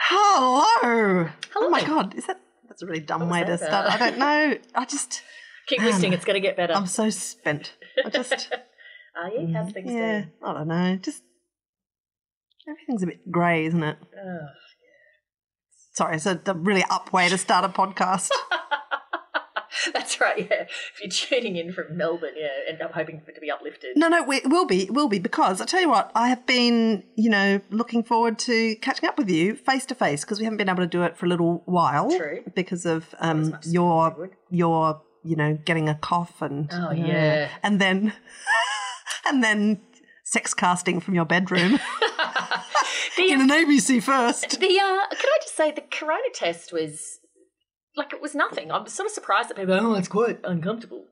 Hello. Oh my god, is that that's a really dumb way to start. I don't know. I just Keep listening, it's going to get better. I'm so spent. I just Are you? How's mm, things yeah, going? I don't know. Just everything's a bit grey, isn't it? Ugh. Sorry, it's a, a really up way to start a podcast. That's right, yeah. If you're tuning in from Melbourne, yeah, and I'm hoping for it to be uplifted. No, no, it will be, it will be because I tell you what, I have been, you know, looking forward to catching up with you face to face because we haven't been able to do it for a little while True. because of um we your your you know getting a cough and Oh, yeah. and then and then sex casting from your bedroom The, in an ABC first. the uh, can I just say the corona test was like it was nothing. I'm sort of surprised that people. Oh, it's quite uncomfortable.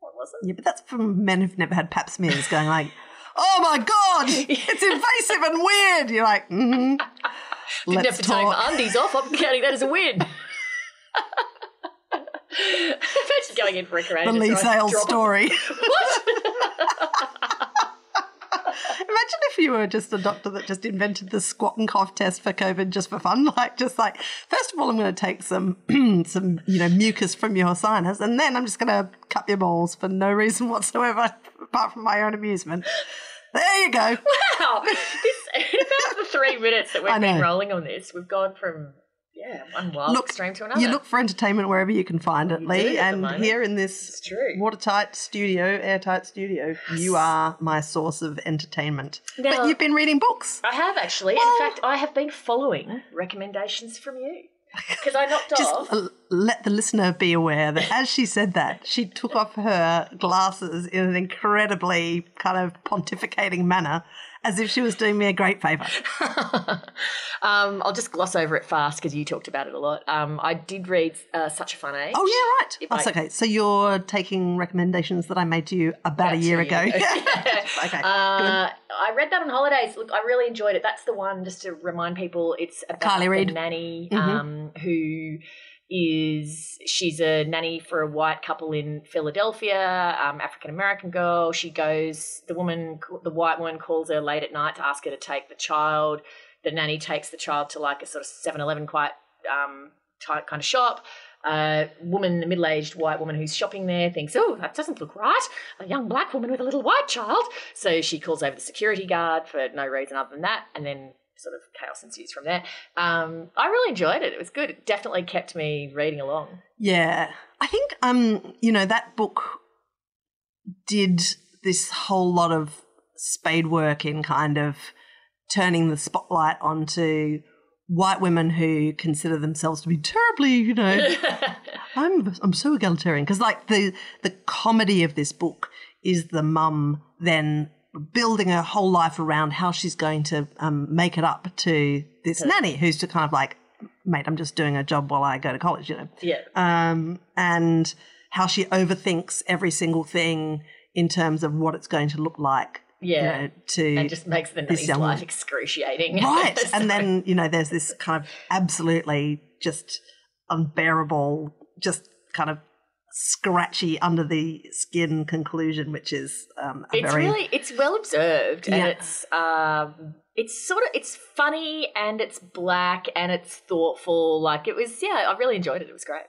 What was it? Yeah, but that's from men who've never had pap smears going like, oh my god, it's invasive and weird. You're like, mm, Didn't let's have to take my undies off. I'm counting that as a win. Imagine going in for a corona the. Lee drop- story. What? Imagine if you were just a doctor that just invented the squat and cough test for COVID just for fun. Like, just like, first of all, I'm going to take some, some, you know, mucus from your sinus, and then I'm just going to cut your balls for no reason whatsoever, apart from my own amusement. There you go. Wow. This, in about the three minutes that we've been rolling on this, we've gone from yeah one wild Look, extreme to another. You look for entertainment wherever you can find it, You Lee. do at the And here in this true. watertight studio, airtight studio, you are my source of entertainment. Now- but you've been reading books. I have actually. Well- In fact, I have been following recommendations from you because I knocked Just off. let the listener be aware that as she said that, she took off her glasses in an incredibly kind of pontificating manner, as if she was doing me a great favour. um, I'll just gloss over it fast because you talked about it a lot. Um, I did read uh, Such a Fun Age. Oh, yeah, right. If That's I- okay. So you're taking recommendations that I made to you about, a year ago. ago. okay. Uh, I read that on holidays. Look, I really enjoyed it. That's the one, just to remind people, it's about Kiley Reid. nanny Mhm. um, who is she's a nanny for a white couple in Philadelphia, um, African American girl. She goes, the woman, the white woman calls her late at night to ask her to take the child. The nanny takes the child to like a sort of 7 Eleven quiet um, kind of shop. A woman, a middle aged white woman who's shopping there, thinks, oh, that doesn't look right. A young black woman with a little white child. So she calls over the security guard for no reason other than that. And then sort of chaos ensues from there. Um, I really enjoyed it. It was good. It definitely kept me reading along. Yeah. I think um, you know, that book did this whole lot of spade work in kind of turning the spotlight onto white women who consider themselves to be terribly, you know, I'm I'm so egalitarian because like the the comedy of this book is the mum then building her whole life around how she's going to um, make it up to this nanny who's to kind of like, mate, I'm just doing a job while I go to college, you know yeah. um, and how she overthinks every single thing in terms of what it's going to look like. you Yeah. know, to And just makes the nanny's young life excruciating. right, So- and then you know, there's this kind of absolutely just unbearable, just kind of scratchy under the skin conclusion, which is um, a it's very really it's well observed and it's um it's sort of it's funny and it's black and it's thoughtful. Like it was yeah i really enjoyed it. It was great.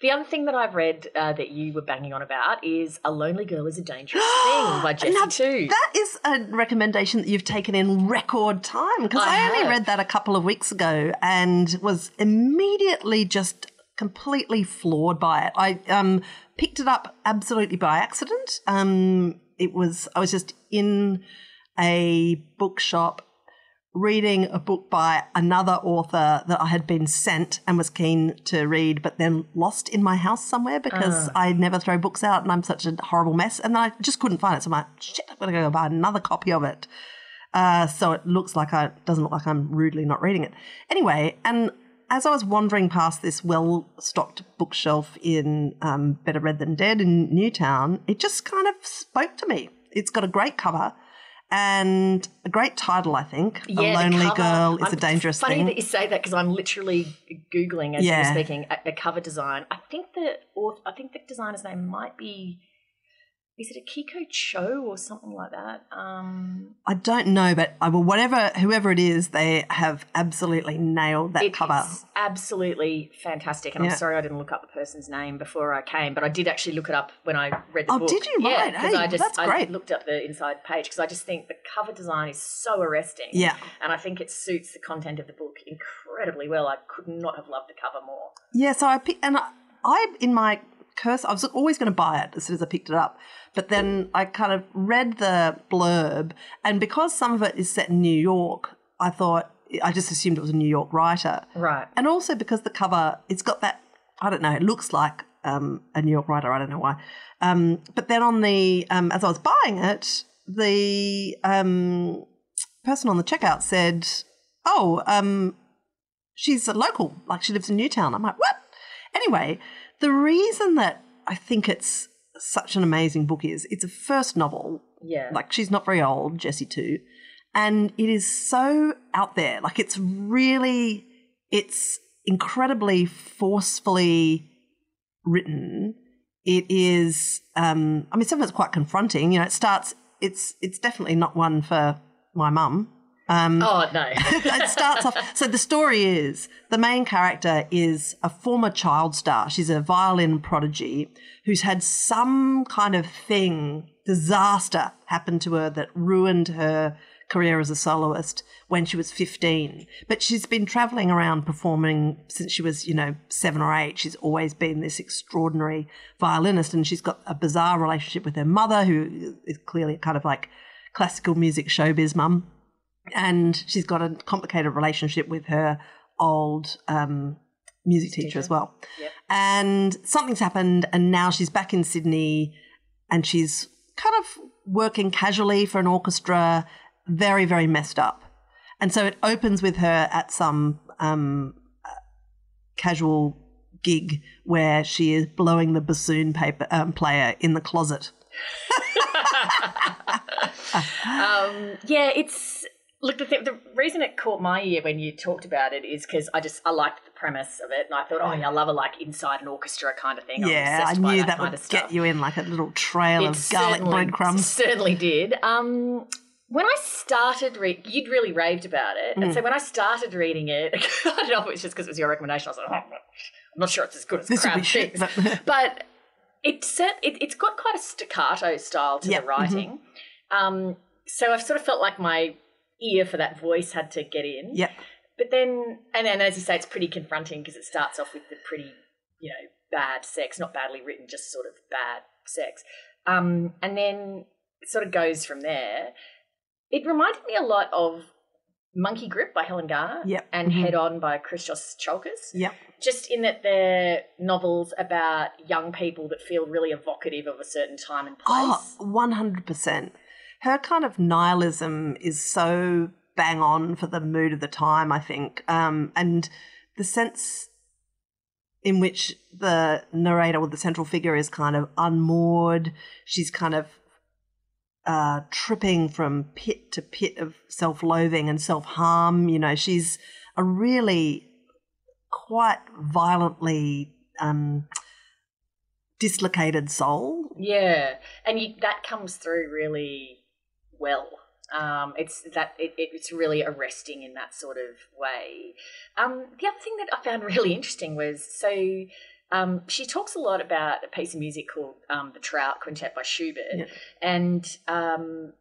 The other thing that i've read uh, that you were banging on about is a lonely girl is a dangerous thing by Jessie Now, Tu That is a recommendation that you've taken in record time because I I, only read that a couple of weeks ago and was immediately just completely floored by it. I um, picked it up absolutely by accident. Um, it was I was just in a bookshop reading a book by another author that I had been sent and was keen to read, but then lost in my house somewhere because I never throw books out and I'm such a horrible mess. And then I just couldn't find it. So I'm like, shit, I'm to go buy another copy of it. Uh, so it looks like I doesn't look like I'm rudely not reading it. Anyway, and as I was wandering past this well-stocked bookshelf in um, Better Read Than Dead in Newtown, it just kind of spoke to me. It's got a great cover and a great title, I think. Yeah, a lonely cover- girl is I'm- a dangerous funny thing. that you say that because I'm literally googling as Yeah. you're speaking a, a cover design. I think the author, I think the designer's name might be is it a Kiko Cho or something like that? Um, I don't know, but I will, whatever, whoever it is, they have absolutely nailed that it cover. absolutely fantastic. And Yeah. I'm sorry I didn't look up the person's name before I came, but I did actually look it up when I read the Oh, book. Oh, did you? Yeah, Right. because Hey, I just I looked up the inside page because I just think the cover design is so arresting. Yeah. And I think it suits the content of the book incredibly well. I could not have loved the cover more. Yeah, so I picked, and I, I in my curse, I was always going to buy it as soon as I picked it up. But then I kind of read the blurb, and because some of it is set in New York, I thought, I just assumed it was a New York writer. Right. And also because the cover, it's got that, I don't know, it looks like um, a New York writer, I don't know why. Um, but then on the, um, as I was buying it, the um, person on the checkout said, oh, um, she's a local, like she lives in Newtown. I'm like, what? Anyway, the reason that I think it's such an amazing book is it's a first novel. Yeah. Like she's not very old, Jessie Tu. And it is so out there. Like it's really, it's incredibly forcefully written. It is, um, I mean, some of it's quite confronting. You know, it starts, it's, it's definitely not one for my mum. Um, oh no. it starts off. So the story is the main character is a former child star. She's a violin prodigy who's had some kind of thing, disaster happen to her that ruined her career as a soloist when she was 15. But she's been traveling around performing since she was, you know, seven or eight. She's always been this extraordinary violinist and she's got a bizarre relationship with her mother, who is clearly kind of like classical music showbiz mum and she's got a complicated relationship with her old um, music teacher, as well. Yep. And something's happened, and now she's back in Sydney, and she's kind of working casually for an orchestra, very, very messed up. And so it opens with her at some um, uh, casual gig where she is blowing the bassoon paper um, player in the closet. um, yeah, it's look the th- the reason it caught my ear when you talked about it is because I just I liked the premise of it and I thought oh yeah I love a like inside an orchestra kind of thing. Yeah, I knew that, that, would get you in like a little trail It of garlic breadcrumbs. Certainly did. Um, when I started read, you'd really raved about it, Mm. and so when I started reading it, I don't know if it was just because it was your recommendation. I was like, oh, I'm not- sure it's as good as This Crab shit, but- but it set it, it's got quite a staccato style to Yeah, the writing. mm-hmm. Um, so I've sort of felt like my ear for that voice had to get in. Yeah. But then, and then as you say, it's pretty confronting because it starts off with the pretty, you know, bad sex, not badly written, just sort of bad sex. Um, and then it sort of goes from there. It reminded me a lot of Monkey Grip by Helen Garner Yep. and Mhm. Head On by Christos Tsiolkas Yep. just in that they're novels about young people that feel really evocative of a certain time and place. Oh, 100%. Her kind of nihilism is so bang on for the mood of the time, I think. Um, and the sense in which the narrator or the central figure is kind of unmoored, she's kind of uh, tripping from pit to pit of self loathing and self harm. You know, she's a really quite violently um, dislocated soul. Yeah, and you, that comes through really well. Um, it's that it, it's really arresting in that sort of way. Um, the other thing that I found really interesting was so um, she talks a lot about a piece of music called um, the Trout Quintet by Schubert, Yeah. and um,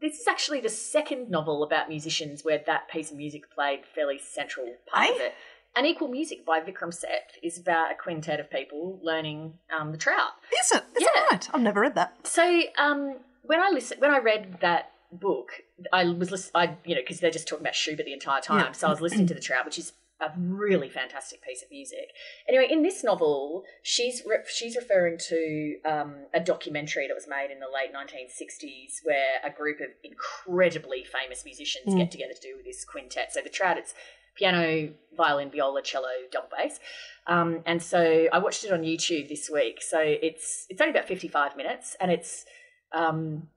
this is actually the second novel about musicians where that piece of music played fairly central part of it. An Equal Music by Vikram Seth is about a quintet of people learning um, the trout. Is it? Is Yeah. it right? I've never read that. So um, when I listen, when I read that book, I was listen, I you know because they're just talking about Schubert the entire time. Yeah. So I was listening to the Trout, which is a really fantastic piece of music. Anyway, in this novel, she's re- she's referring to um, a documentary that was made in the late 1960s where a group of incredibly famous musicians Mm. get together to do this quintet. So the Trout, it's piano, violin, viola, cello, double bass. Um, and so I watched it on YouTube this week. So it's it's only about 55 minutes and it's um,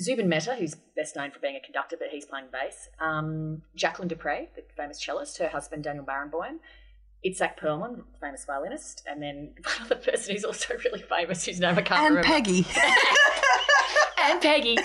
Zubin Mehta, who's best known for being a conductor, but he's playing bass. Um, Jacqueline du Pré, the famous cellist, her husband Daniel Barenboim, Itzhak Perlman, famous violinist, and then one other person who's also really famous, whose name I can't and remember. Peggy. and Peggy.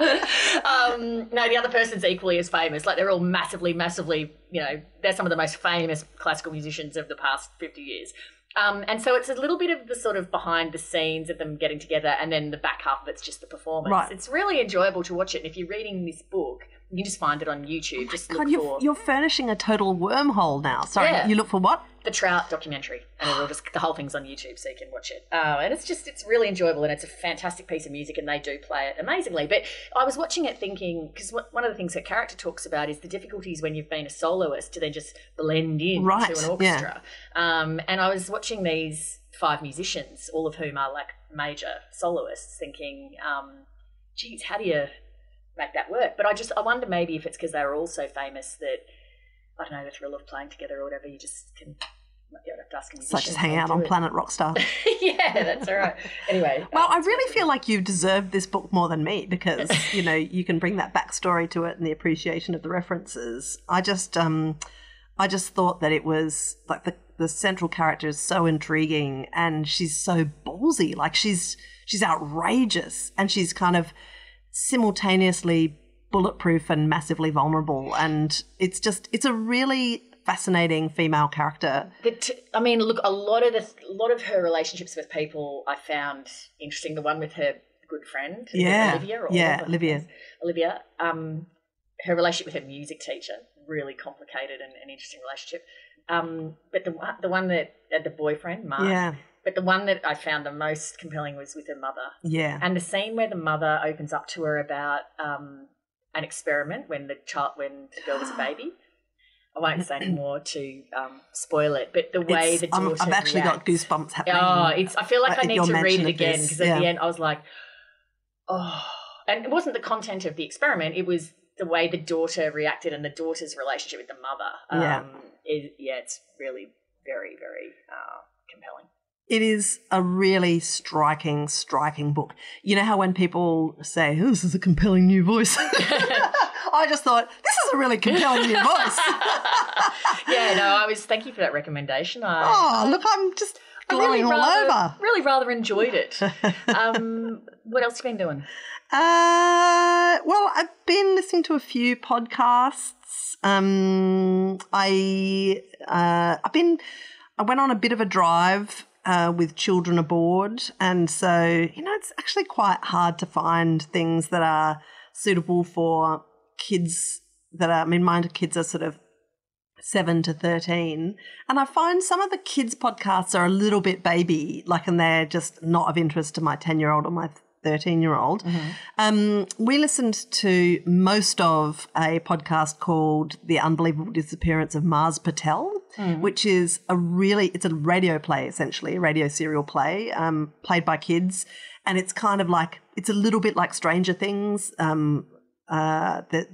um, no, the other person's equally as famous. Like they're all massively, massively, you know, they're some of the most famous classical musicians of the past 50 years. Um, and so it's a little bit of the sort of behind the scenes of them getting together, and then the back half of it's just the performance. Right. It's really enjoyable to watch it. And if you're reading this book, you can just find it on YouTube. just look you're, for you're furnishing a total wormhole now. Sorry, Yeah. you look for what? The Trout documentary, and it'll just the whole thing's on YouTube, so you can watch it. Uh, and it's just it's really enjoyable, and it's a fantastic piece of music, and they do play it amazingly. But I was watching it thinking because one of the things her character talks about is the difficulties when you've been a soloist to then just blend in Right, to an orchestra. Um, and I was watching these five musicians, all of whom are like major soloists, thinking, um, "Geez, how do you make that work?" But I just I wonder maybe if it's because they were all so famous that. I don't know, the thrill of playing together or whatever, you just can you to ask a It's like musician just hang out on it. Planet Rockstar. yeah, that's all right. Anyway. Well, um, I really feel like you deserve this book more than me because you know you can bring that backstory to it and the appreciation of the references. I just, um, I just thought that it was like the the central character is so intriguing and she's so ballsy. Like she's she's outrageous and she's kind of simultaneously bulletproof and massively vulnerable. And it's just it's a really fascinating female character. T- I mean, look, a lot of the a lot of her relationships with people I found interesting. The one with her good friend, Yeah, Olivia, or yeah, Olivia. Olivia. Um, her relationship with her music teacher, really complicated and, and interesting relationship. Um, but the one- the one that uh, the boyfriend, Mark. Yeah, But the one that I found the most compelling was with her mother. yeah. And the scene where the mother opens up to her about um, an experiment when the child, when the girl was a baby. I won't say any more to um, spoil it, but the way It's- the daughter I've actually got goosebumps happening. Oh, it's. I feel like at I need to read it again because at yeah. the end I was like, oh, and it wasn't the content of the experiment; it was the way the daughter reacted and the daughter's relationship with the mother. Um, Yeah. is, yeah, it's really very, very uh, compelling. It is a really striking, striking book. You know how when people say, oh, this is a compelling new voice? I just thought, this is a really compelling new voice. yeah, no, I was. Thank you for that recommendation. I, oh, look, I'm just glowing all rather, over. Really, rather enjoyed it. Um, what else have you been doing? Uh, well, I've been listening to a few podcasts. Um, I uh, I've been I went on a bit of a drive uh, with children aboard, and so you know it's actually quite hard to find things that are suitable for kids that are. I mean, my kids are sort of seven to 13. And I find some of the kids' podcasts are a little bit baby, like, and they're just not of interest to my 10 year old or my 13 year old. Um, we listened to most of a podcast called The Unbelievable Disappearance of Mars Patel. Which is a really, it's a radio play essentially, a radio serial play um, played by kids. And it's kind of like, it's a little bit like Stranger Things. Um, uh, that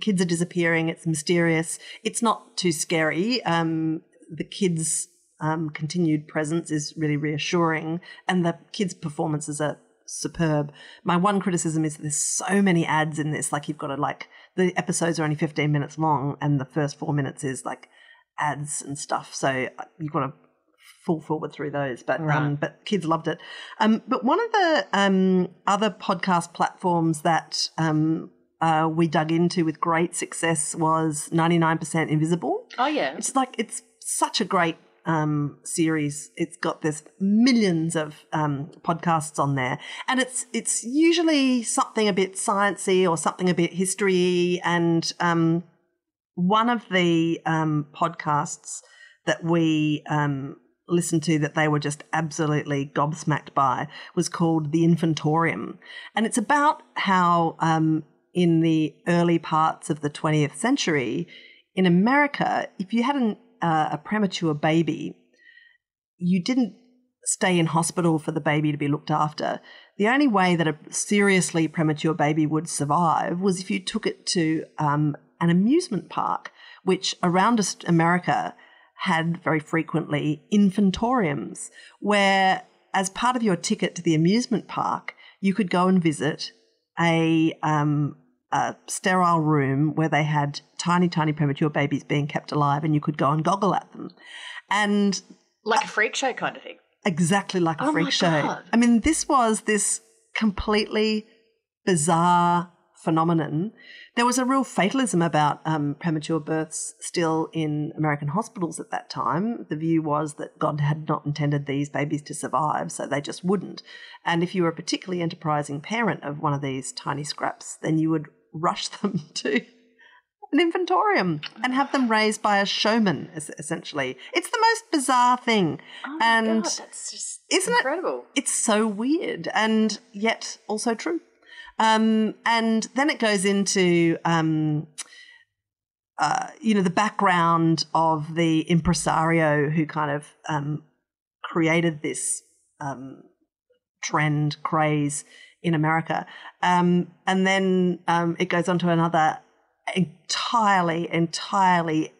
kids are disappearing. It's mysterious. It's not too scary. Um, the kids' um, continued presence is really reassuring, and the kids' performances are superb. My one criticism is there's so many ads in this. Like you've got to like the episodes are only 15 minutes long, and the first four minutes is like ads and stuff. So uh, you've got to full forward through those. But um, but kids loved it. Um, but one of the um, other podcast platforms that um, uh, we dug into with great success was 99% Invisible. Oh yeah, It's like it's such a great um, series. It's got this millions of um, podcasts on there, and it's it's usually something a bit sciencey or something a bit history. And um, one of the um, podcasts that we um, listened to that they were just absolutely gobsmacked by was called the Infantorium, and it's about how um, in the early parts of the 20th century in America, if you had an, uh, a premature baby, you didn't stay in hospital for the baby to be looked after. The only way that a seriously premature baby would survive was if you took it to um, an amusement park, which around America had very frequently infantoriums, where as part of your ticket to the amusement park, you could go and visit a um, a sterile room where they had tiny, tiny premature babies being kept alive, and you could go and goggle at them. And Like a freak show kind of thing. exactly like a Oh freak show. God. I mean, this was this completely bizarre phenomenon. There was a real fatalism about um, premature births still in American hospitals at that time. The view was that God had not intended these babies to survive, so they just wouldn't. And if you were a particularly enterprising parent of one of these tiny scraps, then you would rush them to an infantorium and have them raised by a showman, essentially. It's the most bizarre thing. Oh and God, that's just isn't it- incredible. it's so weird and yet also true. Um, and then it goes into, um, uh, you know, the background of the impresario who kind of um, created this um, trend, craze in America. Um, and then um, it goes on to another entirely, entirely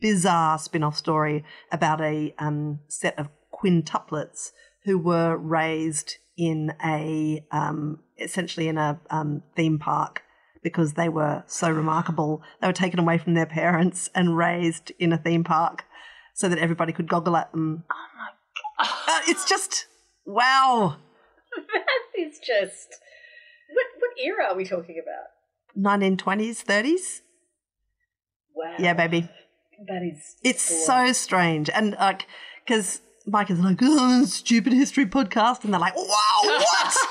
bizarre spin off story about a um, set of quintuplets who were raised in a um, essentially in a um, theme park because they were so remarkable. They were taken away from their parents and raised in a theme park so that everybody could goggle at them. Oh my god. Uh, it's just wow. is just what what era are we talking about? 1920s, 30s. Wow. Yeah, baby. That is It's full so strange. And like, because Mike is like, oh, stupid history podcast. And they're like, wow, what?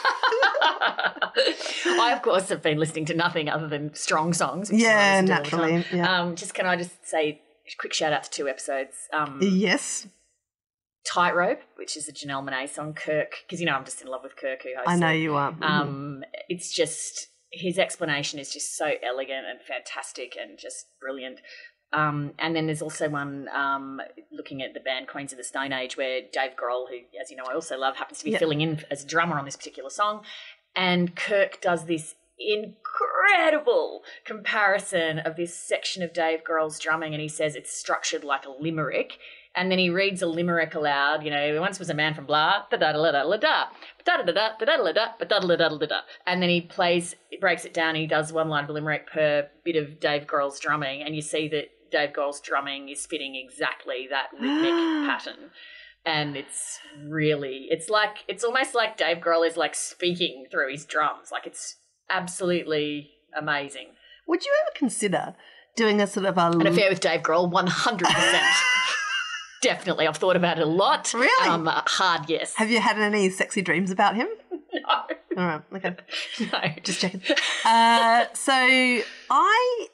I, of course, have been listening to nothing other than strong songs. which is what I yeah, listen to all the time. naturally. Yeah. Um, just can I just say a quick shout out to two episodes? Um, yes, Tightrope, which is a Janelle Monae song, Kirk, because you know I'm just in love with Kirk, who hosts I know it. you are. Mhm. Um, it's just his explanation is just so elegant and fantastic and just brilliant. Um, and then there's also one um, looking at the band Queens of the Stone Age, where Dave Grohl, who, as you know, I also love, happens to be Yeah. filling in as a drummer on this particular song. And Kirk does this incredible comparison of this section of Dave Grohl's drumming, and he says it's structured like a limerick and then he reads a limerick aloud. You know, once was a man from blah, da da, da da da da da da da, da da da da da, and then he plays, breaks it down. and He does one line of limerick per bit of Dave Grohl's drumming, and you see that Dave Grohl's drumming is fitting exactly that rhythmic ah. pattern. And it's really, it's like, it's almost like Dave Grohl is like speaking through his drums. Like it's absolutely amazing. Would you ever consider doing a sort of a an affair with Dave Grohl? One hundred percent. Definitely. I've thought about it a lot. Really? Um, uh, hard yes. Have you had any sexy dreams about him? no. All right, okay. No. Just checking. Uh, so I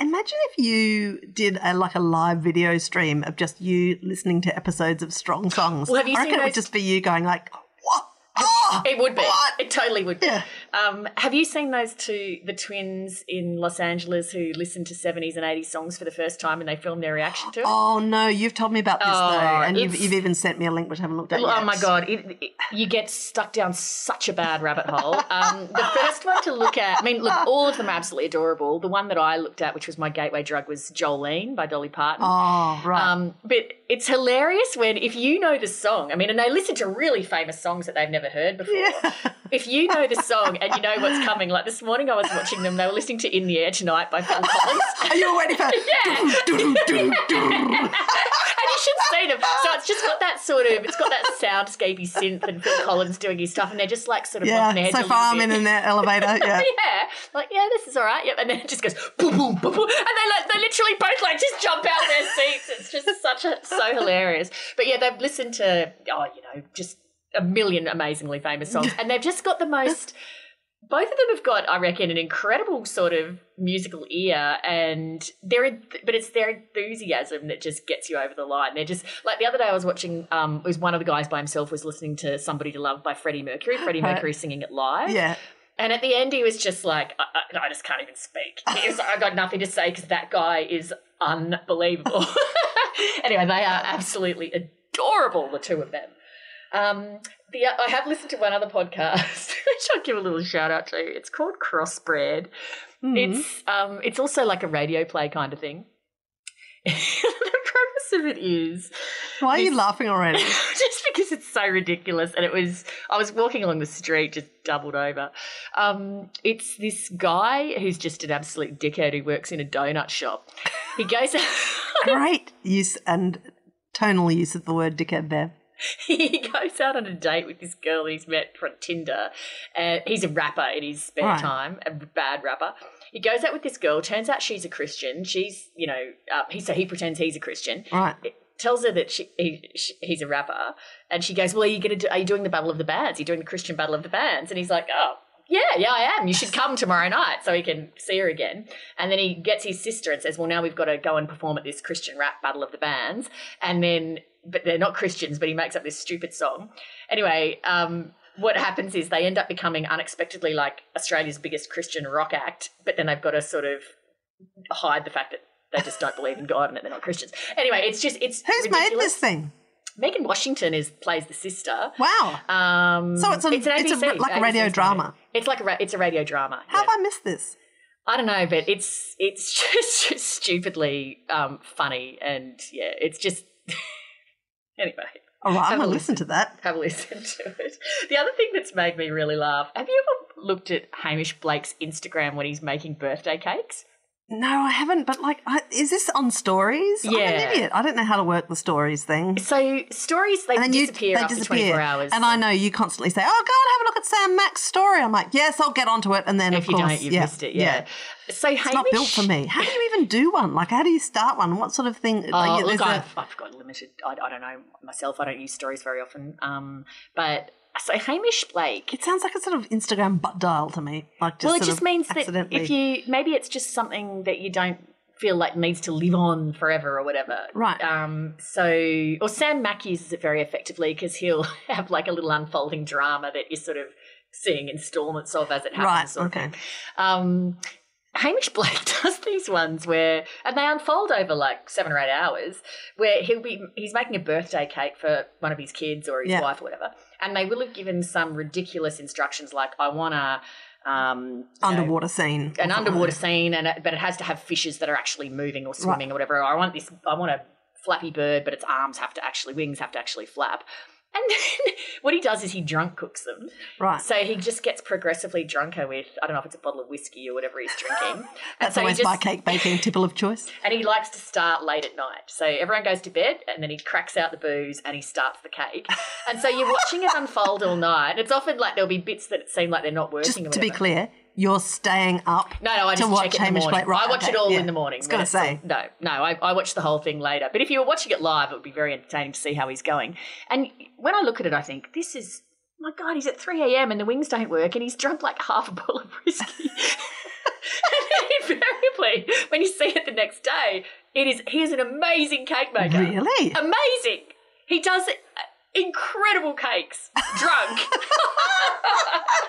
imagine if you did a like a live video stream of just you listening to episodes of strong songs. Well, have you I seen reckon it would just be you going like, what? Oh, It would be. What? It totally would be. Yeah. Um, have you seen those two, the twins in Los Angeles who listened to 70s and 80s songs for the first time and they filmed their reaction to it? Oh no, you've told me about this Oh, though, and you've, you've even sent me a link which I haven't looked at Oh yet. my god! It, it- you get stuck down such a bad rabbit hole. Um, the first one to look at, I mean, look, all of them are absolutely adorable. The one that I looked at, which was my gateway drug, was Jolene by Dolly Parton. Oh right. Um, but it's hilarious when if you know the song. I mean, and they listen to really famous songs that they've never heard before. yeah. If you know the song and you know what's coming, like this morning I was watching them. They were listening to "In the Air Tonight" by Phil Collins. Are you waiting for? Yeah. And you should see them. So it's just got that sort of, it's got that soundscapey synth and Phil Collins doing his stuff, and they're just like sort of yeah. their So far, I'm in an elevator. Yeah. Yeah, like yeah, this is all right. Yep, and then it just goes boom, boom, boom, boom, and they like they literally both like just jump out of their seats. It's just such a so hilarious. But yeah, they've listened to oh, you know, just a million amazingly famous songs, and they've just got the most. Both of them have got, I reckon, an incredible sort of musical ear, and they're, but it's their enthusiasm that just gets you over the line. They're just like the other day I was watching, um, it was one of the guys by himself was listening to "Somebody to Love" by Freddie Mercury. Freddie. Mercury singing it live, Yeah. and at the end, he was just like, I, I, I just can't even speak. He was like, I got nothing to say because that guy is unbelievable. anyway, they are absolutely adorable, the two of them. Um, the I have listened to one other podcast, which I'll give a little shout out to. It's called Crossbred. Mhm. It's um, it's also like a radio play kind of thing. the premise of it is Why are you laughing already? just because it's so ridiculous. And it was, I was walking along the street, just doubled over. Um, it's this guy who's just an absolute dickhead who works in a donut shop. He goes, Great use and tonal use of the word dickhead there. he goes out on a date with this girl he's met from Tinder. And he's a rapper in his spare Right. time, a bad rapper. He goes out with this girl. Turns out she's a Christian. She's, you know, uh, he so he pretends he's a Christian. Right. tells her that she, he, she, he's a rapper, and she goes, "Well, are you going to do? Are you doing the Battle of the Bands? Are you doing the Christian Battle of the Bands?" And he's like, "Oh." Yeah, yeah, I am. You should come tomorrow night so he can see her again. And then he gets his sister and says, Well, now we've got to go and perform at this Christian rap battle of the bands. And then, but they're not Christians, but he makes up this stupid song. Anyway, um, what happens is they end up becoming unexpectedly like Australia's biggest Christian rock act, but then they've got to sort of hide the fact that they just don't believe in God and that they're not Christians. Anyway, it's just it's Who's made this thing? Megan Washington is plays the sister. Wow. Um, So it's a- an it's a- ABC, like a radio story. drama. It's like a it's a radio drama. How yeah. have I missed this? I don't know, but it's it's just, just stupidly um, funny, and yeah, it's just anyway. Right, I'm going to listen to that. Have a listen to it. The other thing that's made me really laugh. Have you ever looked at Hamish Blake's Instagram when he's making birthday cakes? No, I haven't. But like, I, is this on stories? I'm Yeah. an idiot. I don't know how to work the stories thing. So stories they then you disappear they after disappear. 24 hours. And I know you constantly say, "Oh, go and have a look at Sam Mack's story." I'm like, "Yes, I'll get onto it." And then if of you course, don't, you've yeah, missed it. Yeah. So Hamish, It's not built for me. How do you even do one? Like, how do you start one? What sort of thing? Oh, like, look, there's a- I've, I've got limited. I, I don't know myself. I don't use stories very often. Um, but so Hamish Blake. it sounds like a sort of Instagram butt dial to me. Like, just well, it just means that if you maybe it's just something that you don't feel like needs to live on forever or whatever. Right. Um. So, or Sam Mack uses it very effectively because he'll have like a little unfolding drama that you're sort of seeing installments of as it happens. right. Okay. Um, Hamish Blake does these ones where, and they unfold over like seven or eight hours, where he'll be he's making a birthday cake for one of his kids or his Yeah. wife or whatever, and they will have given some ridiculous instructions like, "I want a um, you know, Underwater scene. an underwater scene, and it, but it has to have fishes that are actually moving or swimming or whatever. I want this, I want a flappy bird, but its arms have to actually, wings have to actually flap." And then what he does is he drunk cooks them. Right. So he just gets progressively drunker with I don't know if it's a bottle of whiskey or whatever he's drinking. and That's so always just, my cake baking tipple of choice. And he likes to start late at night. So everyone goes to bed and then he cracks out the booze and he starts the cake. And so you're watching it unfold all night. It's often like there'll be bits that seem like they're not working. Just to be clear, you're staying up. No, no, I to just watch it in the Hamish morning. Blake- right, I watch okay, it all yeah. in the morning. I was going to say. no, no, I, I watch the whole thing later. But if you were watching it live, it would be very entertaining to see how he's going. And when I look at it, I think this is my God. He's at three a.m. and the wings don't work, and he's drunk like half a bottle of whiskey. and invariably, when you see it the next day, it is he is an amazing cake maker. Really? Amazing. He does uh, incredible cakes drunk.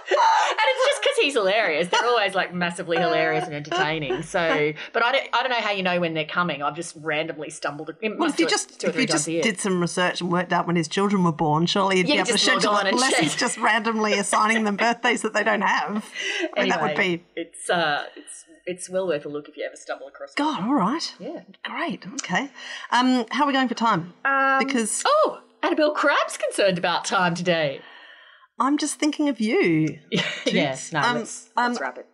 and it's just because he's hilarious. They're always like massively hilarious and entertaining. So, but I don't, I don't know how you know when they're coming. I've just randomly stumbled. It Well, if you just if you just did some research and worked out when his children were born, surely you'd Yeah, be able to schedule it unless check. he's just randomly assigning them birthdays that they don't have. I mean, that would Anyway, be It's uh, it's it's well worth a look if you ever stumble across. it. God. All right, Yeah. great. Okay, um, how are we going for time? Um, Because oh, Annabel Crabb's concerned about time today. I'm just thinking of you. yes. No. Um, let's, um, let's wrap it.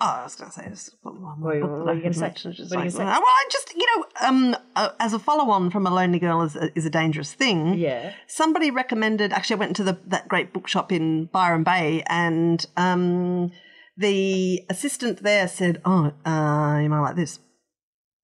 Oh, I was going to say this. What are you- book what are I you gonna say? just What are you like- gonna say? Well, I just you know, um, uh, as a follow-on from a lonely girl is a, is a dangerous thing. Yeah. somebody recommended actually i went into the, that great bookshop in byron bay and um, the assistant there said oh uh, you might like this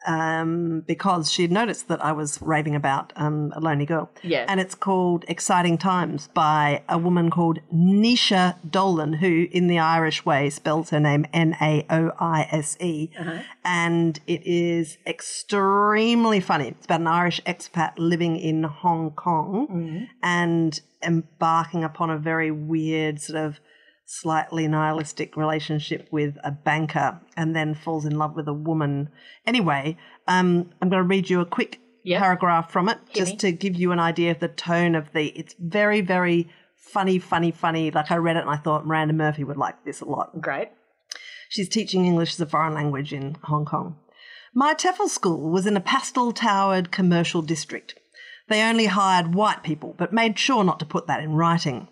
um, because she'd noticed that i was raving about um, a lonely girl Yeah. and it's called exciting times by a woman called Naoise Dolan who in the irish way spells her name n-a-o-i-s-e Uh-huh. and it is extremely funny. It's about an Irish expat living in Hong Kong Mm-hmm. and embarking upon a very weird, sort of slightly nihilistic relationship with a banker and then falls in love with a woman. Anyway, um, I'm going to read you a quick Yeah. paragraph from it Hit just me. to give you an idea of the tone of the. It's very, very funny, funny, funny. Like I read it and I thought Miranda Murphy would like this a lot. Great. She's teaching English as a foreign language in Hong Kong. My TEFL school was in a pastel towered commercial district. They only hired white people, but made sure not to put that in writing.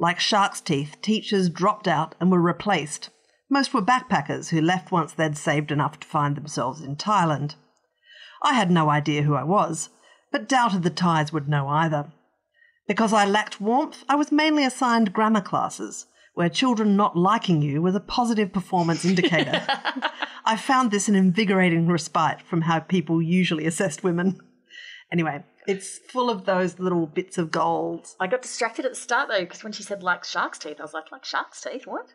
Like Shark's Teeth, teachers dropped out and were replaced. Most were backpackers who left once they'd saved enough to find themselves in Thailand. I had no idea who I was, but doubted the Thais would know either. Because I lacked warmth, I was mainly assigned grammar classes, where children not liking you was a positive performance indicator. I found this an invigorating respite from how people usually assessed women. Anyway, it's full of those little bits of gold. I got distracted at the start though because when she said like shark's teeth, I was like, like shark's teeth? What?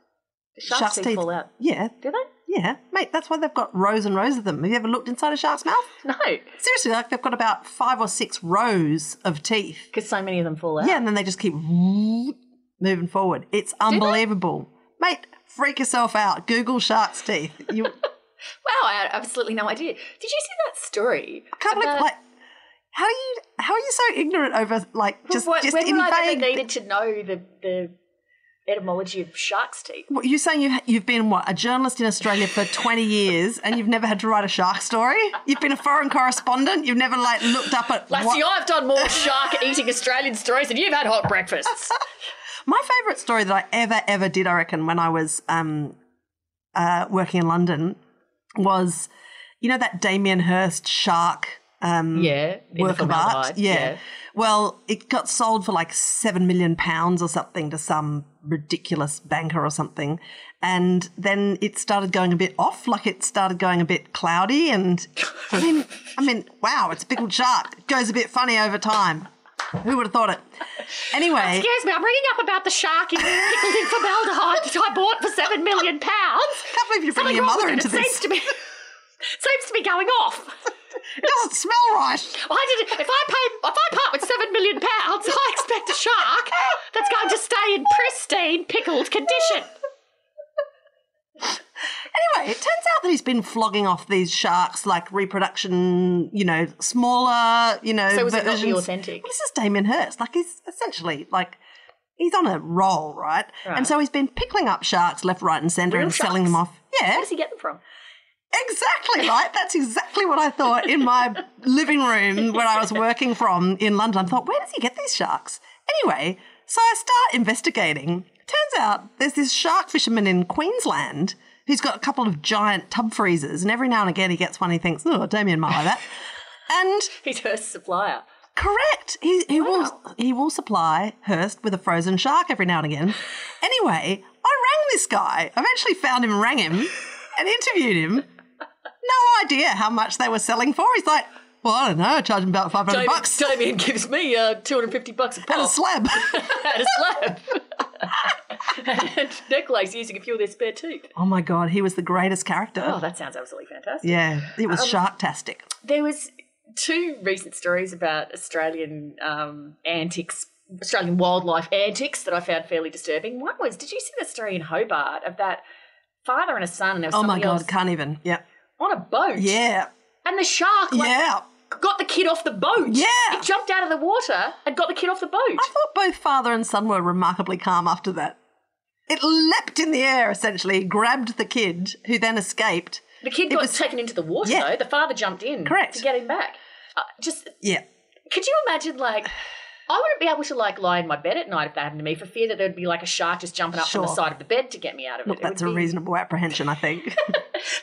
Shark's, Shark's teeth, teeth. fall out? Yeah, Do they? yeah, mate, that's why they've got rows and rows of them. Have you ever looked inside a shark's mouth? No, Seriously, like they've got about five or six rows of teeth. because so many of them fall out. Yeah, and then they just keep moving forward. It's unbelievable. Mate, freak yourself out. Google shark's teeth. You Wow, I had absolutely no idea. Did you see that story? can't believe like how are you how are you so ignorant over like just What- just when I ever needed to know the the etymology of shark's teeth? What, you're saying you've, you've been what a journalist in Australia for 20 years and you've never had to write a shark story? You've been a foreign correspondent. You've never like looked up at Lassie, what- I've done more shark eating Australian stories than you've had hot breakfasts. My favourite story that I ever, ever did, I reckon, when I was um, uh, working in London was, you know, that Damien Hirst shark um, yeah, work of art? formaldehyde, Yeah. Well, it got sold for like seven million pounds or something to some ridiculous banker or something. And then it started going a bit off, like it started going a bit cloudy. And I mean, I mean, wow, it's a big old shark. It goes a bit funny over time. Who would have thought it? Anyway. Excuse me, I'm ringing up about the shark in pickled in formaldehyde that I bought for seven million pounds. can't believe you're bringing Something your mother with it. into it this. Seems to be seems to be going off. It doesn't smell right. I did. If I pay, if I part with seven million pounds, I expect a shark that's going to stay in pristine pickled condition. Anyway, it turns out that he's been flogging off these sharks like reproduction, you know, smaller, you know. So was it not the versions. authentic? This is Damien Hirst. Like he's essentially like he's on a roll, right? And so he's been pickling up sharks left, right, and centre Real and selling them off. Yeah, Where does he get them from? Exactly right. That's exactly what I thought in my living room where I was working from in London. I thought, where does he get these sharks? Anyway, so I start investigating. Turns out there's this shark fisherman in Queensland who's got a couple of giant tub freezers, and every now and again he gets one. He thinks, oh, Damien might like that, and He's her supplier. Correct. He, he will he will supply Hirst with a frozen shark every now and again. Anyway, I rang this guy. I've actually found him, rang him, and interviewed him. No idea how much they were selling for. He's like, well, I don't know. I charge him about five hundred bucks Damien gives me uh, 250 bucks a pop. and a slab. and a slab. and using a few of their spare teeth. oh my god, he was the greatest character. Oh, that sounds absolutely fantastic. yeah, it was sharktastic. There was two recent stories about Australian um, antics, Australian wildlife antics that I found fairly disturbing. One was, did you see the story in Hobart of that father and a son? And there was Oh my god, else can't even. Yeah, on a boat. yeah, And the shark like, yeah. got the kid off the boat. Yeah. It jumped out of the water and got the kid off the boat. I thought both father and son were remarkably calm after that. It leapt in the air, essentially, grabbed the kid, who then escaped. The kid It got was- taken into the water Yeah. though. The father jumped in Correct. to get him back. Uh, just Yeah. could you imagine like I wouldn't be able to like lie in my bed at night if that happened to me for fear that there'd be like a shark just jumping up from the side of the bed to get me out of Look, it. It that's a be- reasonable apprehension, I think.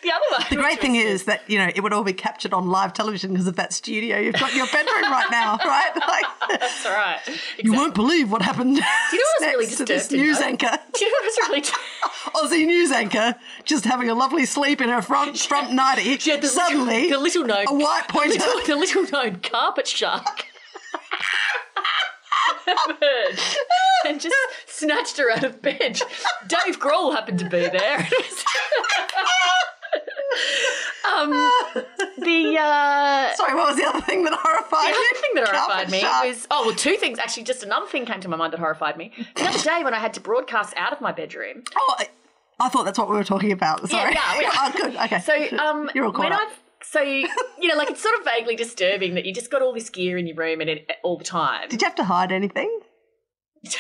The other one. the great thing is that, you know, it would all be captured on live television because of that studio you've got in your bedroom right now, right? Like, that's all right. you won't believe what happened. Do you know what's really to this news know? anchor, Do you know what's really? Aussie news anchor, just having a lovely sleep in her front front nightie. Yeah, the Suddenly, little, the little known, a white the pointer. little, the little known carpet shark. Emerged and just snatched her out of bed. Dave Grohl happened to be there. um, the uh, Sorry, what was the other thing that horrified The other thing that horrified me shark. was oh well two things actually just another thing came to my mind that horrified me the other day when I had to broadcast out of my bedroom Oh, I, I thought that's what we were talking about. Sorry. yeah, we are. oh, good. Okay. so um You're all caught when up. I've so you know like it's sort of vaguely disturbing that you just got all this gear in your room and it all the time Did you have to hide anything?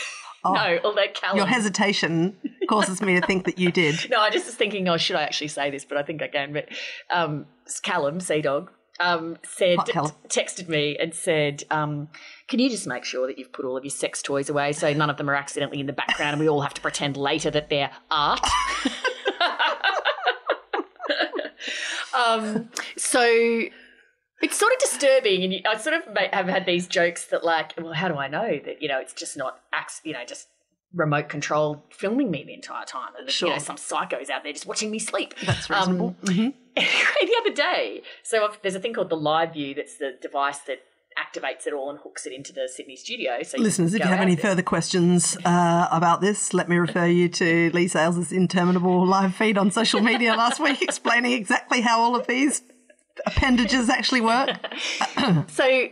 Oh, no although Callum Your hesitation causes me to think that you did. no I just was thinking oh should I actually say this but I think I can but um Callum Sea Dog um, said colour. texted me and said, um, "Can you just make sure that you've put all of your sex toys away so none of them are accidentally in the background and we all have to pretend later that they're art?" um, so it's sort of disturbing, and I sort of have had these jokes that, like, well, how do I know that you know it's just not, you know, just remote control filming me the entire time, and that, you know Sure. some psychos out there just watching me sleep. That's Um, reasonable. Mhm. Anyway, the other day, so I've, there's a thing called the Live View. That's the device that activates it all and hooks it into the Sydney studio. So Listeners, can if you have any there. further questions uh, about this, let me refer you to Leigh Sales' interminable live feed on social media last week explaining exactly how all of these appendages actually work. So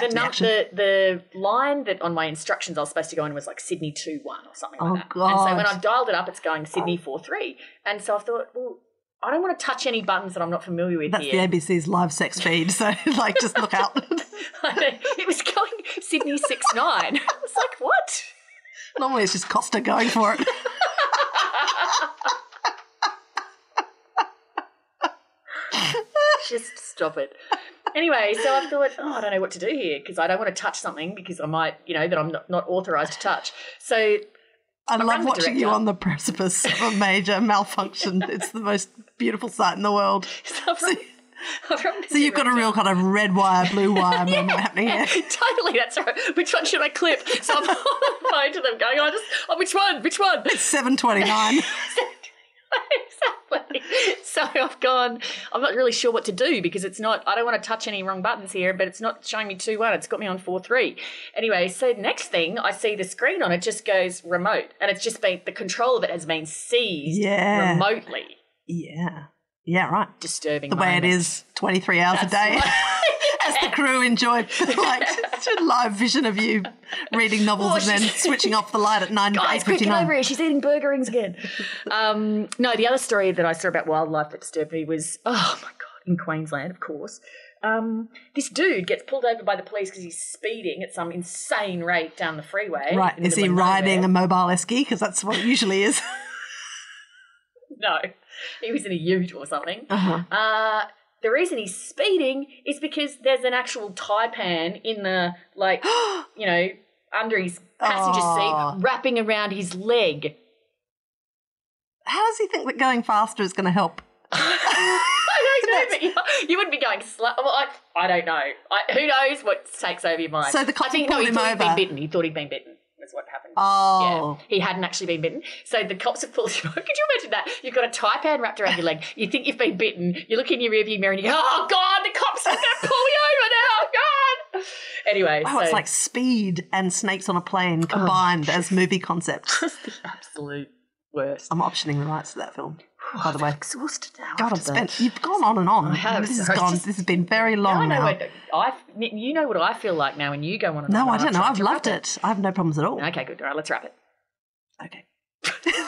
the, the the line that on my instructions I was supposed to go in was like Sydney two one or something Oh, like that. God. And so when I've dialed it up, it's going Sydney four three. And so I thought, well, I don't want to touch any buttons that I'm not familiar with That's here. the ABC's live sex feed, so like just look out. it was going Sydney six nine. I was like, what? Normally it's just Costa going for it. Just stop it. Anyway, so I thought, oh, I don't know what to do here because I don't want to touch something because I might, you know, that I'm not, not authorized to touch. So I rang love watching you on the precipice of a major malfunction. It's the most beautiful sight in the world. I've rung- I've rung the So you've got a real kind of red wire, blue wire moment happening here. totally, that's right. Which one should I clip? So I'm on the phone to them going, oh, just, oh which one? Which one? It's 729. exactly. So I've gone, I'm not really sure what to do because it's not, I don't want to touch any wrong buttons here, but it's not showing me 2 1. It's got me on 4 3. Anyway, so next thing I see the screen on it just goes remote and it's just been, the control of it has been seized Yeah. remotely. Yeah. Yeah, right. Disturbing. The way it is 23 hours a That's day. As the crew enjoyed like live vision of you reading novels Oh, and then switching off the light at 9 Guys, quick, get over here. She's eating burger rings again. um, no, the other story that I saw about wildlife that disturbed me was, oh my God, in Queensland, of course. Um, this dude gets pulled over by the police because he's speeding at some insane rate down the freeway. Right. the Is he riding a mobile esky? Because that's what it usually is. No, he was in a ute or something. Uh-huh. Uh, the reason he's speeding is because there's an actual taipan in the, like, you know, under his passenger Aw. seat, wrapping around his leg. How does he think that going faster is going to help? I don't know, but you, wouldn't be going slow. Well, I, I don't know. I, who knows what takes over your mind? So the cop I think no, he thought he'd over. been bitten. He thought he'd been bitten. That's what happened. Oh. Yeah, he hadn't actually been bitten. So the cops have pulled him over. Could you imagine that? You've got a taipan wrapped around your leg. You think you've been bitten. You look in your rearview mirror and you go, oh, God, the cops are going to pull me over now. Oh, God. Anyway, Wow, so it's like speed and snakes on a plane oh. combined as movie concepts. the absolute worst. I'm optioning the rights to that film, Oh, by the way. exhausted now. God, I've spent. You've gone on and on. I have, This has gone. just- this has been very I long know now. I you know what I feel like now when you go on. and no, on No, I don't know. I've loved wrap it. I have no problems at all. Okay, good. All right, let's wrap it. Okay.